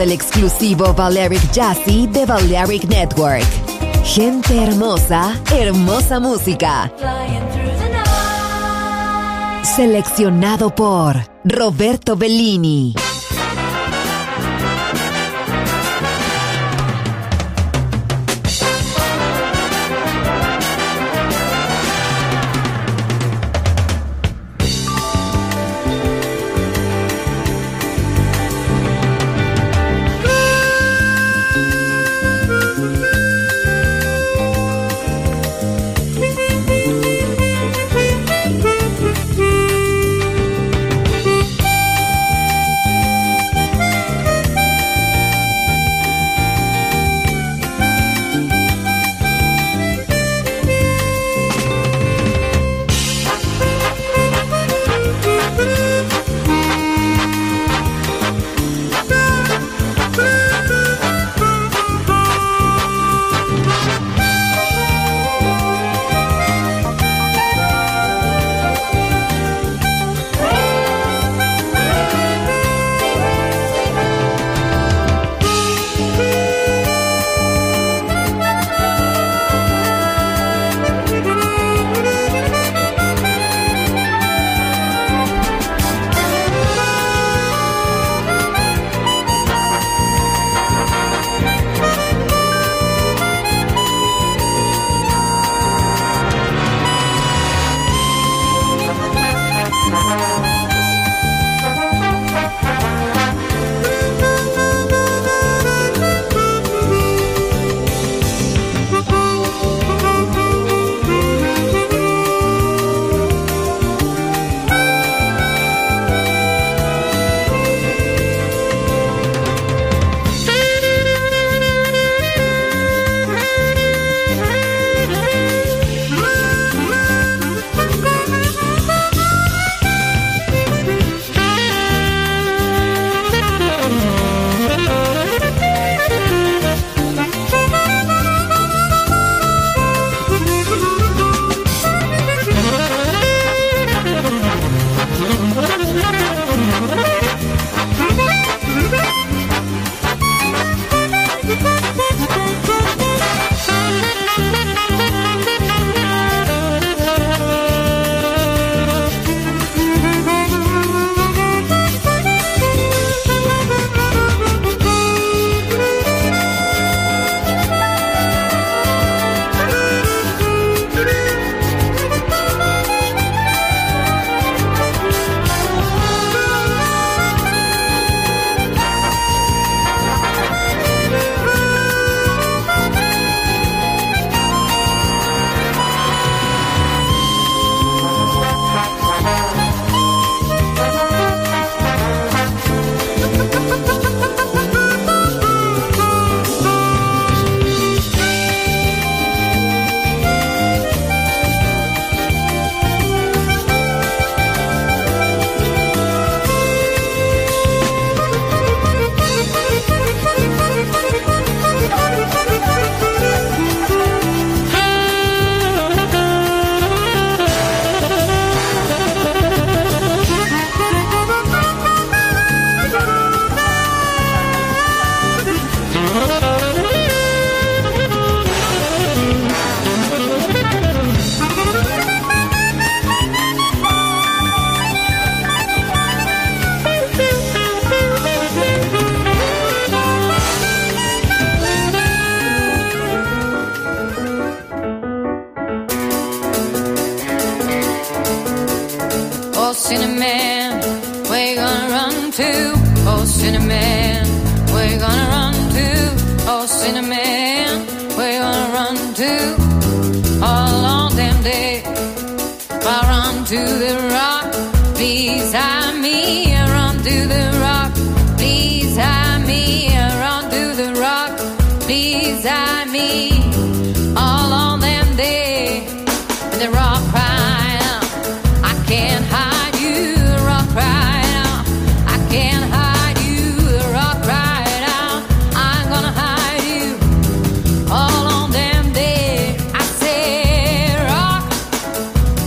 Del exclusivo Valeric Jazzy de Valeric Network. Gente hermosa, hermosa música. Seleccionado por Roberto Bellini.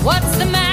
What's the matter?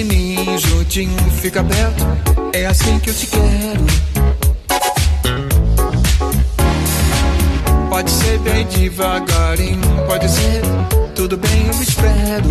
pequenininho, juntinho, fica perto. É assim que eu te quero. Pode ser bem devagarinho, pode ser tudo bem, eu me espero.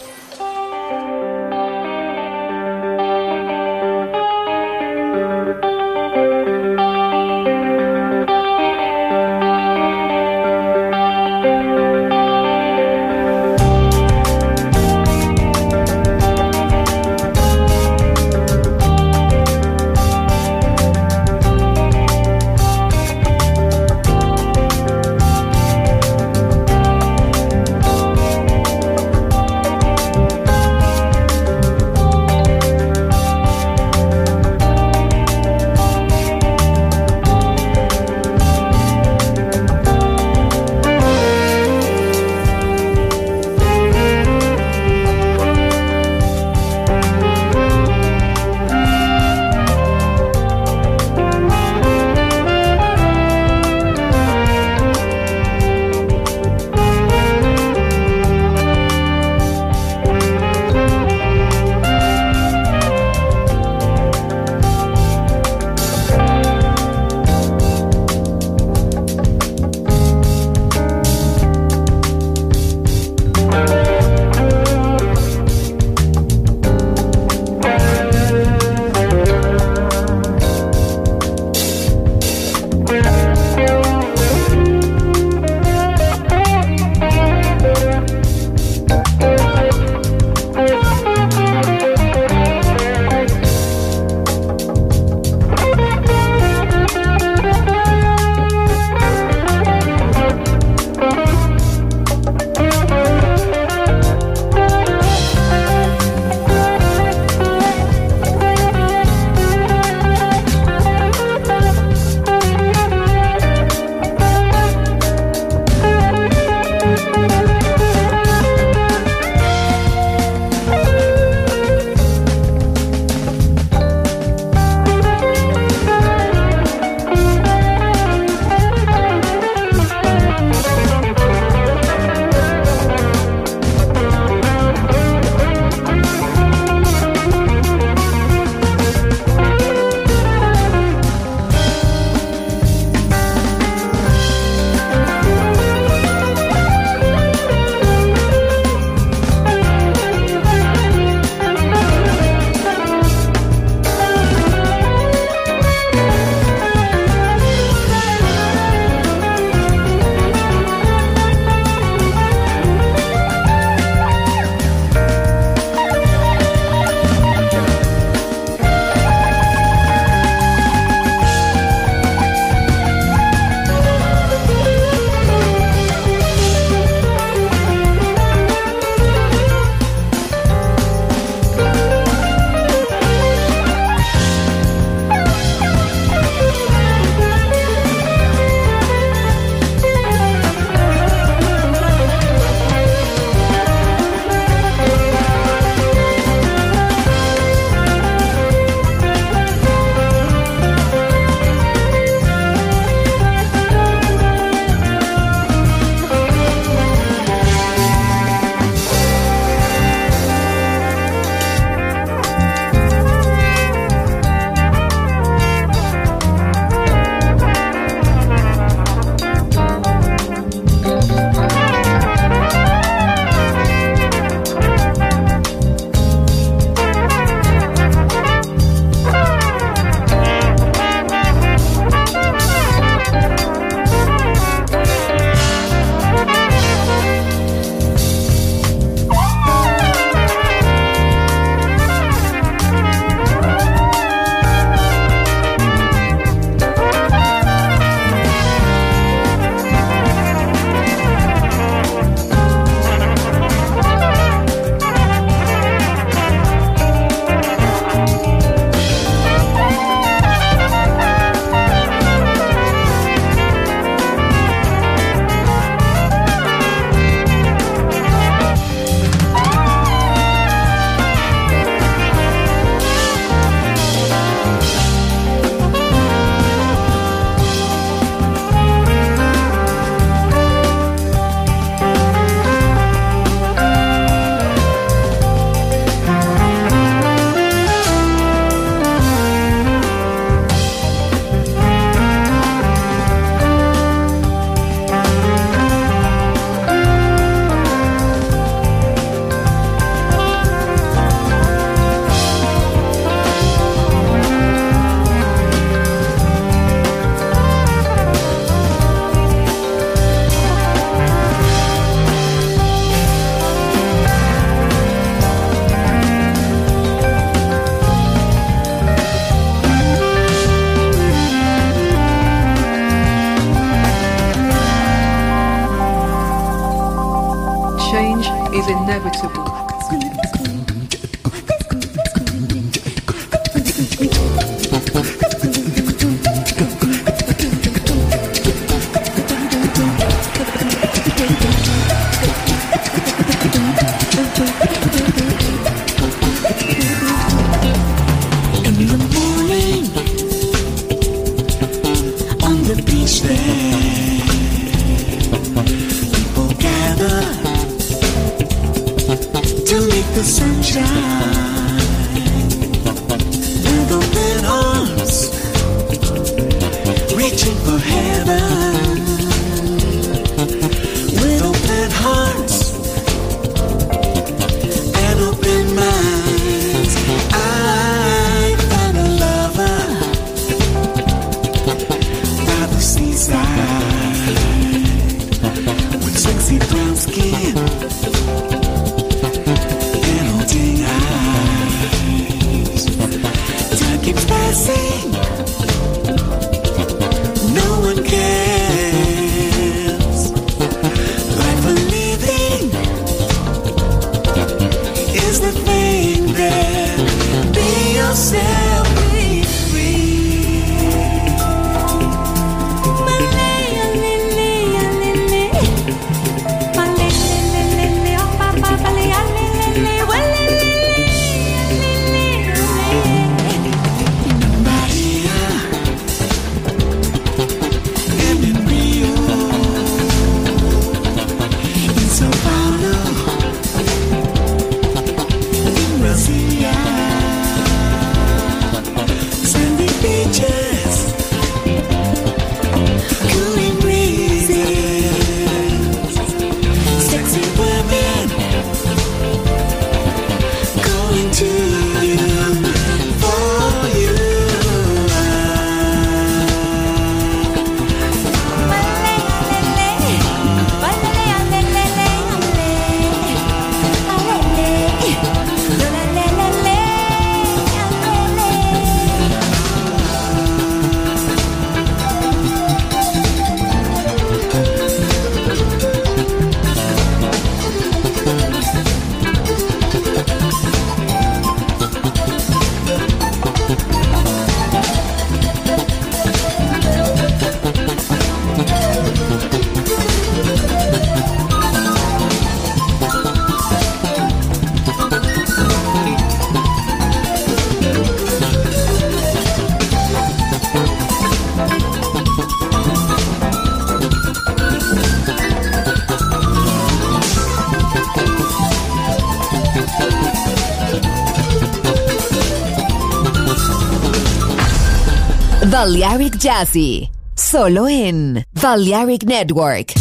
Jazzy, solo en Balearic Network.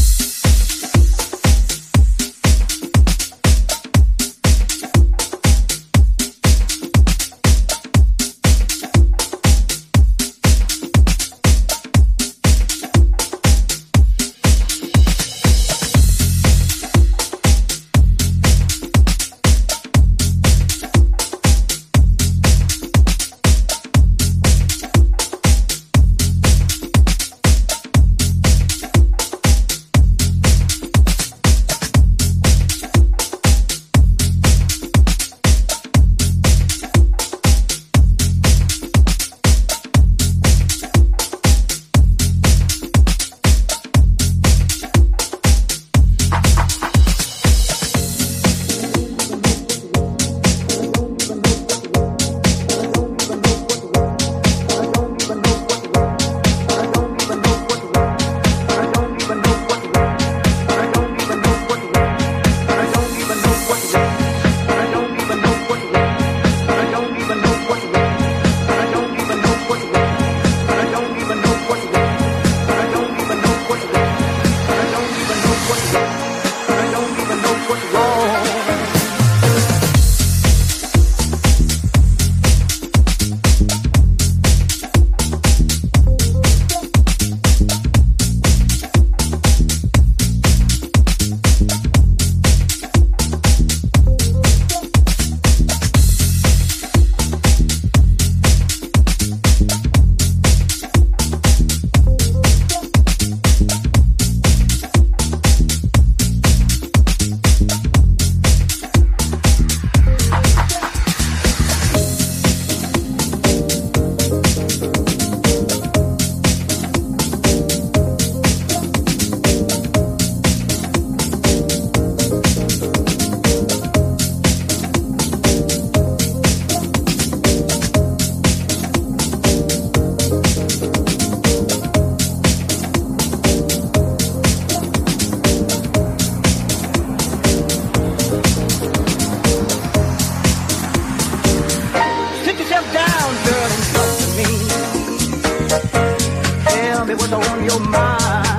on your mind.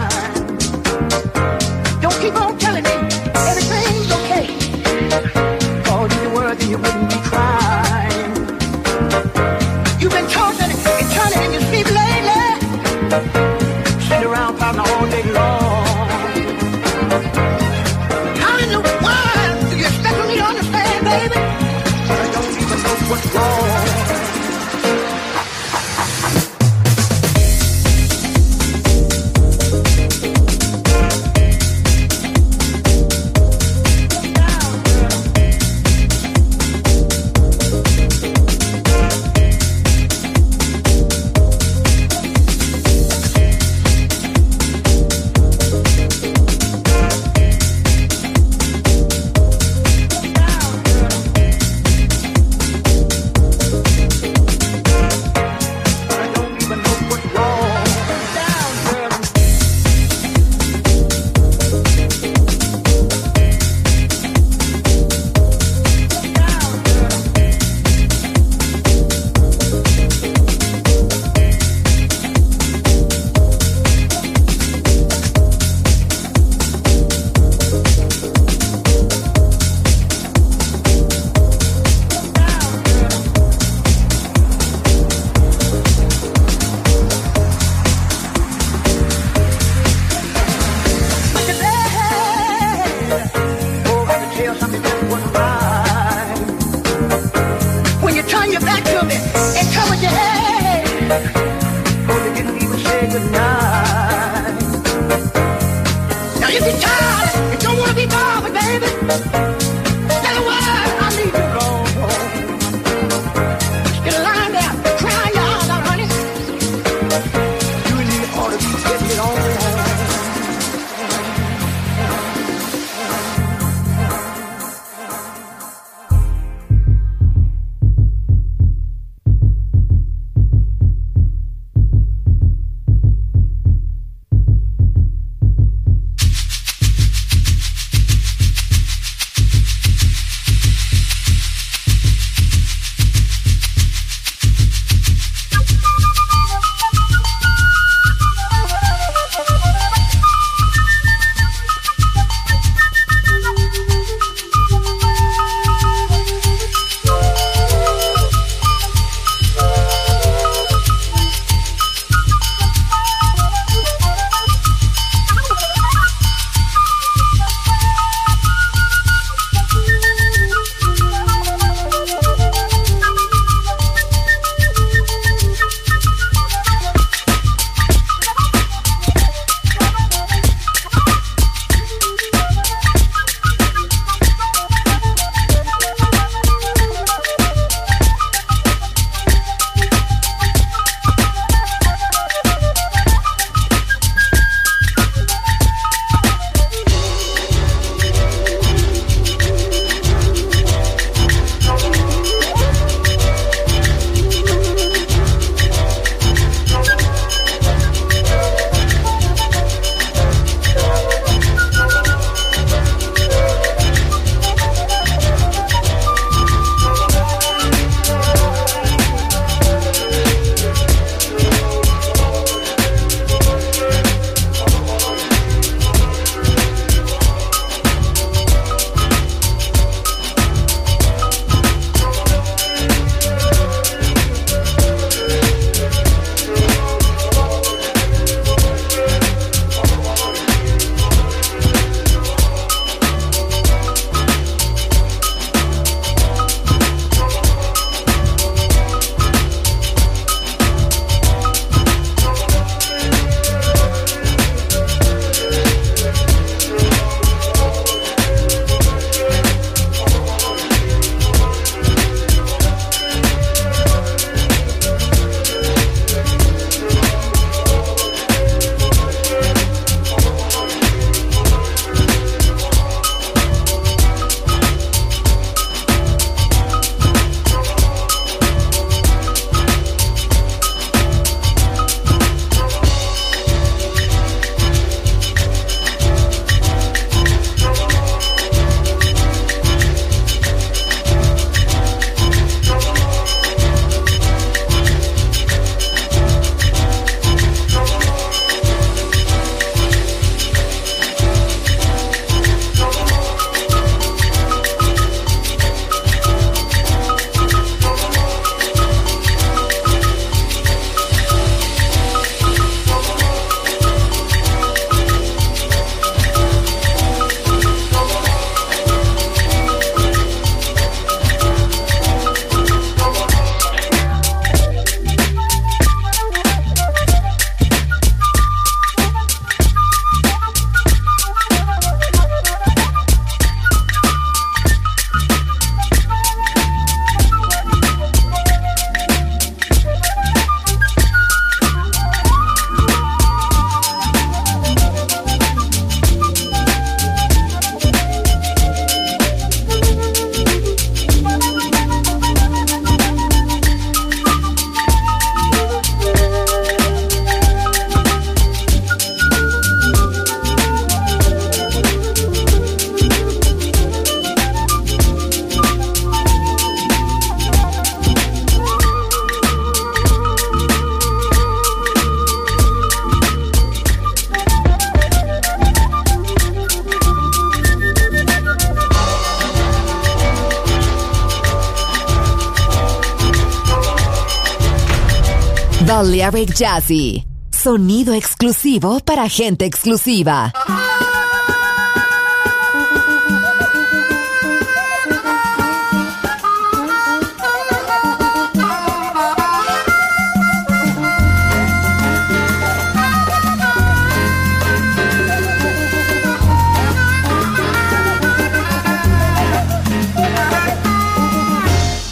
Balearic Jazzy. Sonido exclusivo para gente exclusiva.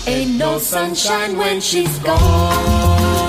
Ain't no sunshine when she's gone.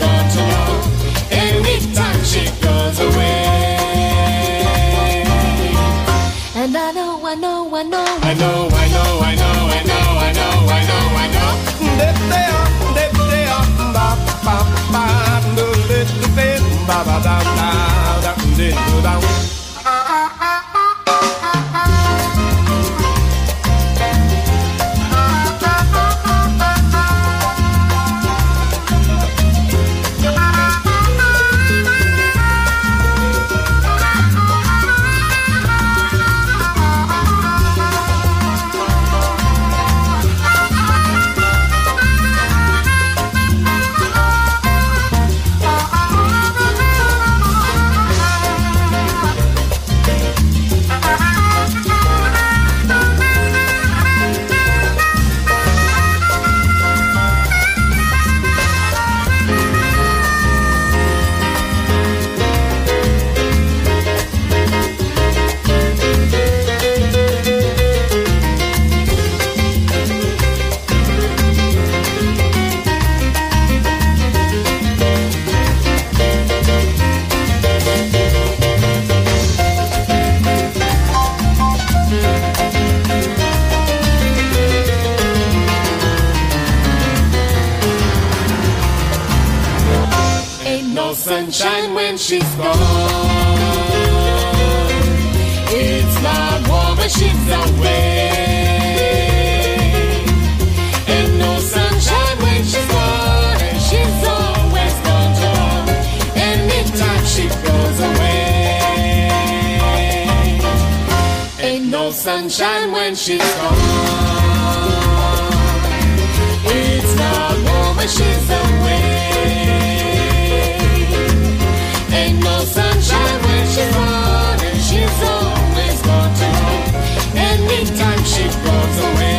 time she goes away. And I know, I know, I know, I know, I know, I know, I know, I know, I know, I know. Dip they up, dip they up, ba ba ba, do little bit, ba ba da da da, dip do. She's gone. It's not warm when she's away. Ain't no sunshine when she's gone, and she's always gone too. Anytime she goes away. Ain't no sunshine when she's gone. It's not warm when she's away. She's gone, and she's always gone too long. Anytime she goes away.